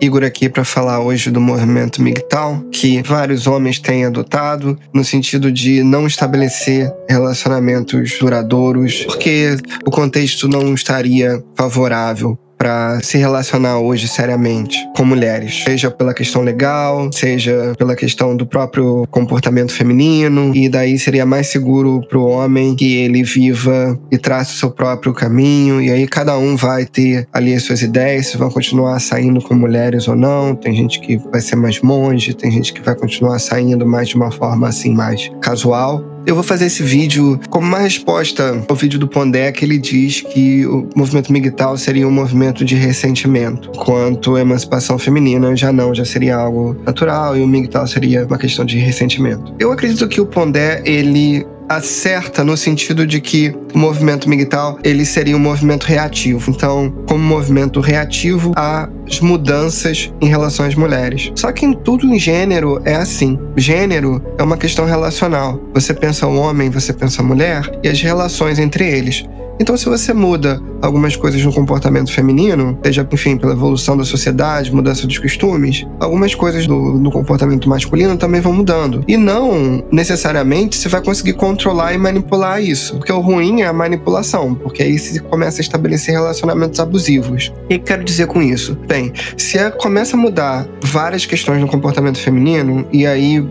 Igor aqui para falar hoje do movimento MGTOW, que vários homens têm adotado no sentido de não estabelecer relacionamentos duradouros, porque o contexto não estaria favorável para se relacionar hoje seriamente com mulheres, seja pela questão legal, seja pela questão do próprio comportamento feminino, e daí seria mais seguro para o homem que ele viva e trace o seu próprio caminho, e aí cada um vai ter ali as suas ideias, se vão continuar saindo com mulheres ou não. Tem gente que vai ser mais monge, tem gente que vai continuar saindo mais de uma forma assim mais casual. Eu vou fazer esse vídeo como uma resposta ao vídeo do Pondé, que ele diz que o movimento MGTOW seria um movimento de ressentimento, quanto a emancipação feminina já não, já seria algo natural e o MGTOW seria uma questão de ressentimento. Eu acredito que o Pondé, ele acerta no sentido de que o movimento MGTOW ele seria um movimento reativo. Então, como movimento reativo às mudanças em relação às mulheres. Só que em tudo em gênero é assim. Gênero é uma questão relacional. Você pensa o homem, você pensa a mulher e as relações entre eles. Então, se você muda algumas coisas no comportamento feminino, seja, enfim, pela evolução da sociedade, mudança dos costumes, algumas coisas do, do comportamento masculino também vão mudando. E não necessariamente você vai conseguir controlar e manipular isso. Porque o ruim é a manipulação, porque aí se começa a estabelecer relacionamentos abusivos. E que quero dizer com isso? Bem, se começa a mudar várias questões no comportamento feminino, e aí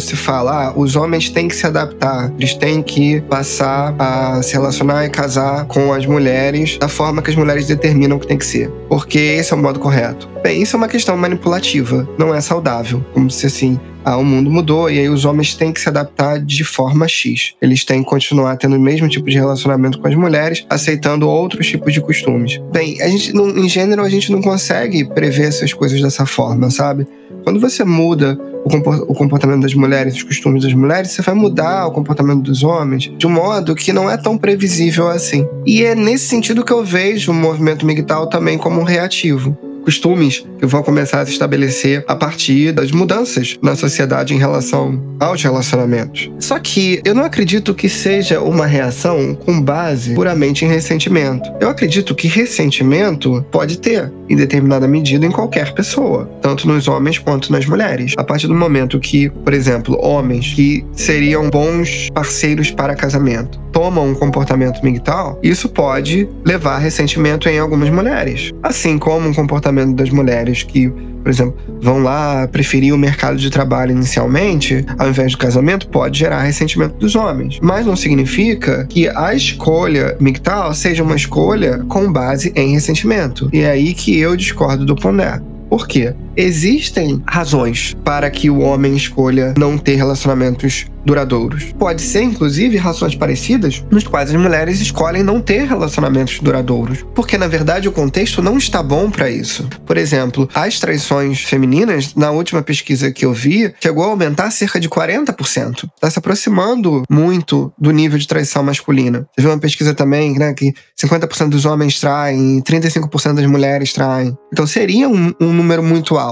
você fala, ah, os homens têm que se adaptar, eles têm que passar a se relacionar e casar com as mulheres da forma que as mulheres determinam que tem que ser, porque esse é o modo correto. Bem, isso é uma questão manipulativa, não é saudável, como se assim, ah, o mundo mudou e aí os homens têm que se adaptar de forma X. Eles têm que continuar tendo o mesmo tipo de relacionamento com as mulheres, aceitando outros tipos de costumes. Bem, a gente, em gênero, a gente não consegue prever essas coisas dessa forma, sabe? Quando você muda o comportamento das mulheres, os costumes das mulheres, você vai mudar o comportamento dos homens de um modo que não é tão previsível assim. E é nesse sentido que eu vejo o movimento MGTOW também como um reativo costumes que vão começar a se estabelecer a partir das mudanças na sociedade em relação aos relacionamentos. Só que eu não acredito que seja uma reação com base puramente em ressentimento. Eu acredito que ressentimento pode ter, em determinada medida, em qualquer pessoa, tanto nos homens quanto nas mulheres. A partir do momento que, por exemplo, homens que seriam bons parceiros para casamento tomam um comportamento migtal, isso pode levar a ressentimento em algumas mulheres. Assim como um comportamento das mulheres que, por exemplo, vão lá preferir o mercado de trabalho inicialmente, ao invés do casamento, pode gerar ressentimento dos homens. Mas não significa que a escolha migtal seja uma escolha com base em ressentimento. E é aí que eu discordo do Pondé. Por quê? Existem razões para que o homem escolha não ter relacionamentos duradouros. Pode ser, inclusive, relações parecidas nos quais as mulheres escolhem não ter relacionamentos duradouros, porque na verdade o contexto não está bom para isso. Por exemplo, as traições femininas, na última pesquisa que eu vi, chegou a aumentar cerca de 40%. Está se aproximando muito do nível de traição masculina. Teve uma pesquisa também, né, que 50% dos homens traem, 35% das mulheres traem. Então seria um, um número muito alto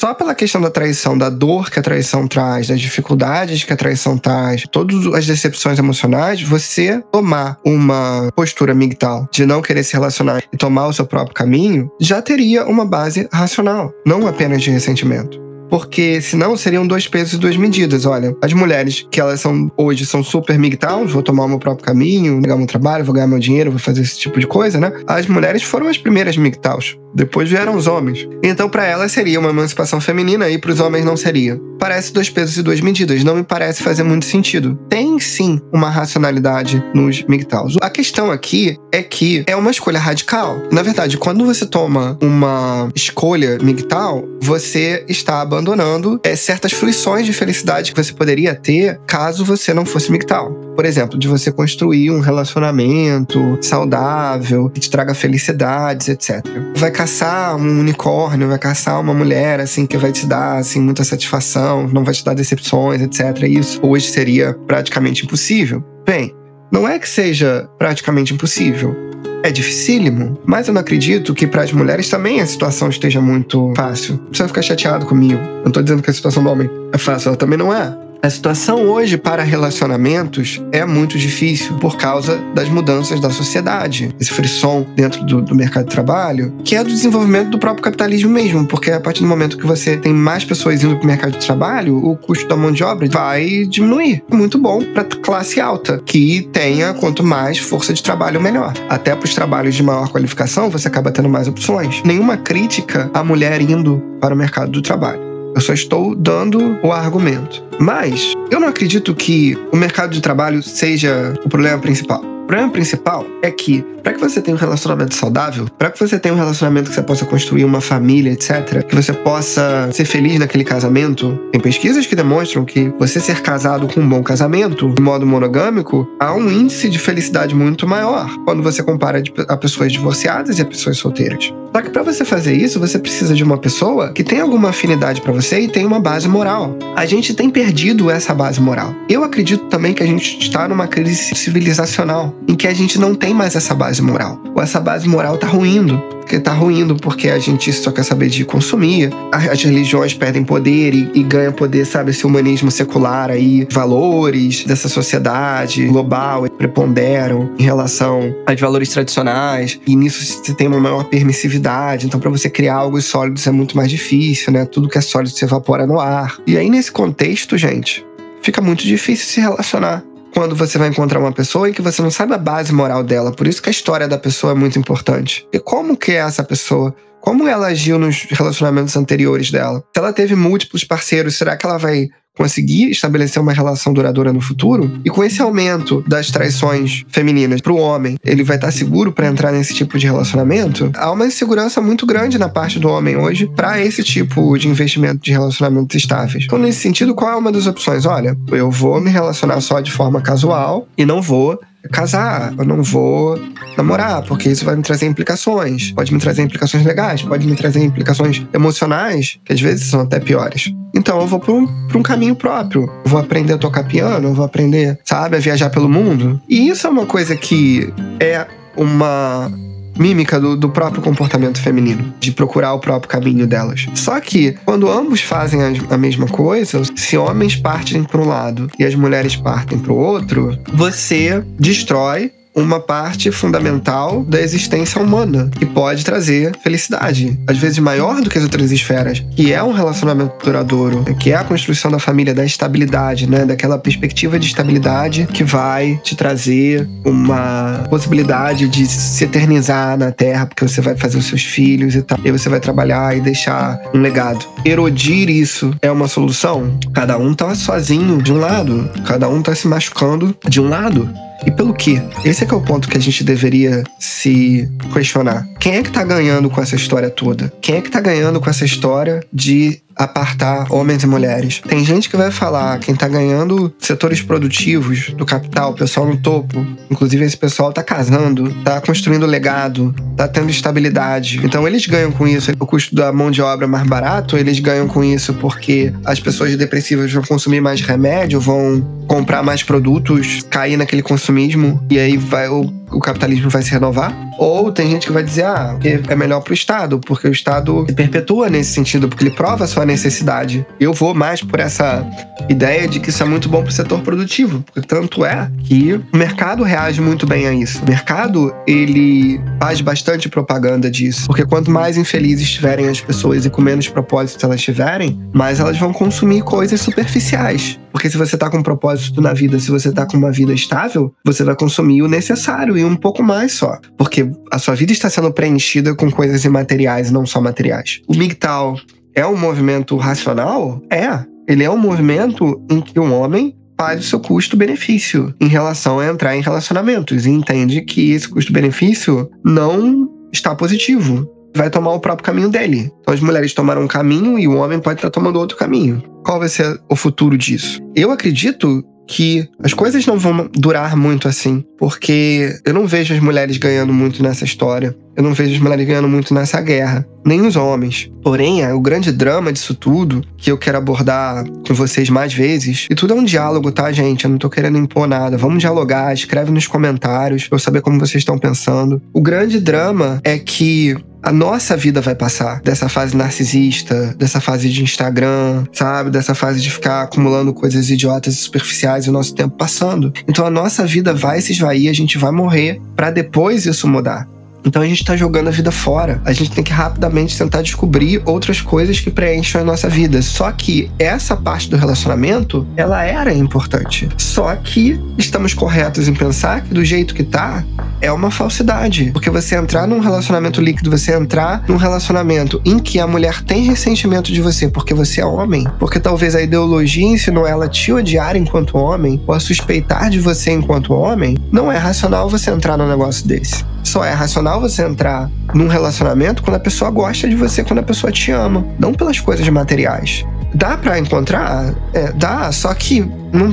só pela questão da traição, da dor que a traição traz, das dificuldades que a traição traz, todas as decepções emocionais, você tomar uma postura migtal de não querer se relacionar e tomar o seu próprio caminho, já teria uma base racional, não apenas de ressentimento porque senão seriam dois pesos e duas medidas. Olha, as mulheres que elas são hoje são super migtaus, vou tomar o meu próprio caminho, pegar meu trabalho, vou ganhar meu dinheiro, vou fazer esse tipo de coisa, né? As mulheres foram as primeiras migtaus. Depois vieram os homens. Então, para elas seria uma emancipação feminina e para os homens não seria. Parece dois pesos e duas medidas, não me parece fazer muito sentido. Tem sim uma racionalidade nos MGTOWs. A questão aqui é que é uma escolha radical. Na verdade, quando você toma uma escolha MGTOW, você está abandonando é, certas fruições de felicidade que você poderia ter caso você não fosse MGTOW. Por exemplo, de você construir um relacionamento saudável, que te traga felicidades, etc. Vai caçar um unicórnio, vai caçar uma mulher, assim, que vai te dar, assim, muita satisfação, não vai te dar decepções, etc. Isso hoje seria praticamente impossível. Bem, não é que seja praticamente impossível. É dificílimo, mas eu não acredito que para as mulheres também a situação esteja muito fácil. Não precisa ficar chateado comigo. Não tô dizendo que a situação do homem é fácil, ela também não é. A situação hoje para relacionamentos é muito difícil por causa das mudanças da sociedade. Esse frisson dentro do, do mercado de trabalho, que é do desenvolvimento do próprio capitalismo mesmo, porque a partir do momento que você tem mais pessoas indo para o mercado de trabalho, o custo da mão de obra vai diminuir. Muito bom para classe alta, que tenha quanto mais força de trabalho, melhor. Até para os trabalhos de maior qualificação, você acaba tendo mais opções. Nenhuma crítica à mulher indo para o mercado do trabalho. Eu só estou dando o argumento. Mas eu não acredito que o mercado de trabalho seja o problema principal. Problema principal é que para que você tenha um relacionamento saudável, para que você tenha um relacionamento que você possa construir uma família, etc., que você possa ser feliz naquele casamento, tem pesquisas que demonstram que você ser casado com um bom casamento, de modo monogâmico, há um índice de felicidade muito maior quando você compara a pessoas divorciadas e a pessoas solteiras. Só que para você fazer isso, você precisa de uma pessoa que tem alguma afinidade para você e tem uma base moral. A gente tem perdido essa base moral. Eu acredito também que a gente está numa crise civilizacional em que a gente não tem mais essa base moral. Ou essa base moral tá ruindo. Porque tá ruindo porque a gente só quer saber de consumir. As religiões perdem poder e, e ganha poder, sabe, esse humanismo secular aí, valores dessa sociedade global preponderam em relação aos valores tradicionais. E nisso você tem uma maior permissividade. Então, para você criar algo sólido é muito mais difícil, né? Tudo que é sólido se evapora no ar. E aí, nesse contexto, gente, fica muito difícil se relacionar quando você vai encontrar uma pessoa em que você não sabe a base moral dela. Por isso que a história da pessoa é muito importante. E como que é essa pessoa? Como ela agiu nos relacionamentos anteriores dela? Se ela teve múltiplos parceiros, será que ela vai conseguir estabelecer uma relação duradoura no futuro. E com esse aumento das traições femininas para o homem, ele vai estar seguro para entrar nesse tipo de relacionamento. Há uma insegurança muito grande na parte do homem hoje para esse tipo de investimento de relacionamentos estáveis. Então, nesse sentido, qual é uma das opções? Olha, eu vou me relacionar só de forma casual e não vou casar, eu não vou namorar, porque isso vai me trazer implicações. Pode me trazer implicações legais, pode me trazer implicações emocionais, que às vezes são até piores. Então eu vou para um, um caminho próprio. Vou aprender a tocar piano, vou aprender, sabe, a viajar pelo mundo. E isso é uma coisa que é uma mímica do, do, próprio comportamento feminino, de procurar o próprio caminho delas. Só que, quando ambos fazem a, a mesma coisa, se homens partem para um lado e as mulheres partem para o outro, você destrói uma parte fundamental da existência humana que pode trazer felicidade, às vezes maior do que as outras esferas, que é um relacionamento duradouro, que é a construção da família, da estabilidade, né, daquela perspectiva de estabilidade que vai te trazer uma possibilidade de se eternizar na Terra, porque você vai fazer os seus filhos e tal, e você vai trabalhar e deixar um legado. Erodir isso é uma solução? Cada um tá sozinho de um lado, cada um tá se machucando de um lado. E pelo quê? Esse é que é o ponto que a gente deveria se questionar. Quem é que tá ganhando com essa história toda? Quem é que tá ganhando com essa história de apartar homens e mulheres. Tem gente que vai falar, quem tá ganhando setores produtivos do capital, pessoal no topo, inclusive esse pessoal tá casando, tá construindo legado, tá tendo estabilidade. Então eles ganham com isso. O custo da mão de obra é mais barato, eles ganham com isso porque as pessoas depressivas vão consumir mais remédio, vão comprar mais produtos, cair naquele consumismo e aí vai o o capitalismo vai se renovar. Ou tem gente que vai dizer, ah, é melhor para o Estado, porque o Estado se perpetua nesse sentido, porque ele prova a sua necessidade. Eu vou mais por essa ideia de que isso é muito bom para o setor produtivo, porque tanto é que o mercado reage muito bem a isso. O mercado, ele faz bastante propaganda disso, porque quanto mais infelizes estiverem as pessoas e com menos propósito elas tiverem, mais elas vão consumir coisas superficiais. Porque se você tá com um propósito na vida, se você tá com uma vida estável, você vai consumir o necessário e um pouco mais só. Porque a sua vida está sendo preenchida com coisas imateriais, não só materiais. O MGTOW é um movimento racional? É. Ele é um movimento em que um homem faz o seu custo-benefício em relação a entrar em relacionamentos e entende que esse custo-benefício não está positivo. Vai tomar o próprio caminho dele. Então as mulheres tomaram um caminho e o homem pode estar tomando outro caminho. Qual vai ser o futuro disso? Eu acredito que as coisas não vão durar muito assim, porque eu não vejo as mulheres ganhando muito nessa história. Eu não vejo as mulheres ganhando muito nessa guerra, nem os homens. Porém, é o grande drama disso tudo, que eu quero abordar com vocês mais vezes, e tudo é um diálogo, tá, gente? Eu não tô querendo impor nada. Vamos dialogar, escreve nos comentários pra eu saber como vocês estão pensando. O grande drama é que a nossa vida vai passar dessa fase narcisista, dessa fase de Instagram, sabe? Dessa fase de ficar acumulando coisas idiotas e superficiais e o nosso tempo passando. Então a nossa vida vai se esvair, a gente vai morrer para depois isso mudar. Então a gente tá jogando a vida fora. A gente tem que rapidamente tentar descobrir outras coisas que preenchem a nossa vida. Só que essa parte do relacionamento, ela era importante. Só que estamos corretos em pensar que do jeito que tá, é uma falsidade. Porque você entrar num relacionamento líquido, você entrar num relacionamento em que a mulher tem ressentimento de você porque você é homem, porque talvez a ideologia ensinou ela a te odiar enquanto homem, ou a suspeitar de você enquanto homem, não é racional você entrar num negócio desse. Só é racional você entrar num relacionamento quando a pessoa gosta de você, quando a pessoa te ama, não pelas coisas materiais. Dá para encontrar? É, dá, só que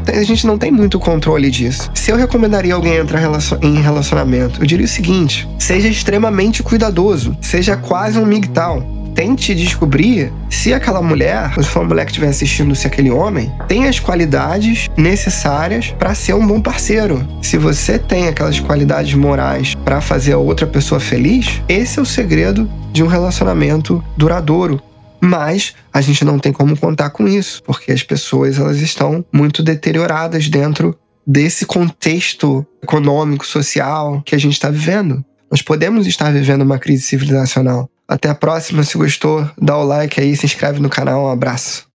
tem, a gente não tem muito controle disso. Se eu recomendaria alguém entrar em relacionamento, eu diria o seguinte: seja extremamente cuidadoso, seja quase um migtal tente descobrir se aquela mulher, se for uma mulher que estiver assistindo, se aquele homem tem as qualidades necessárias para ser um bom parceiro. Se você tem aquelas qualidades morais para fazer a outra pessoa feliz, esse é o segredo de um relacionamento duradouro. Mas a gente não tem como contar com isso, porque as pessoas elas estão muito deterioradas dentro desse contexto econômico, social que a gente está vivendo. Nós podemos estar vivendo uma crise civilizacional. Até a próxima. Se gostou, dá o like aí, se inscreve no canal. Um abraço.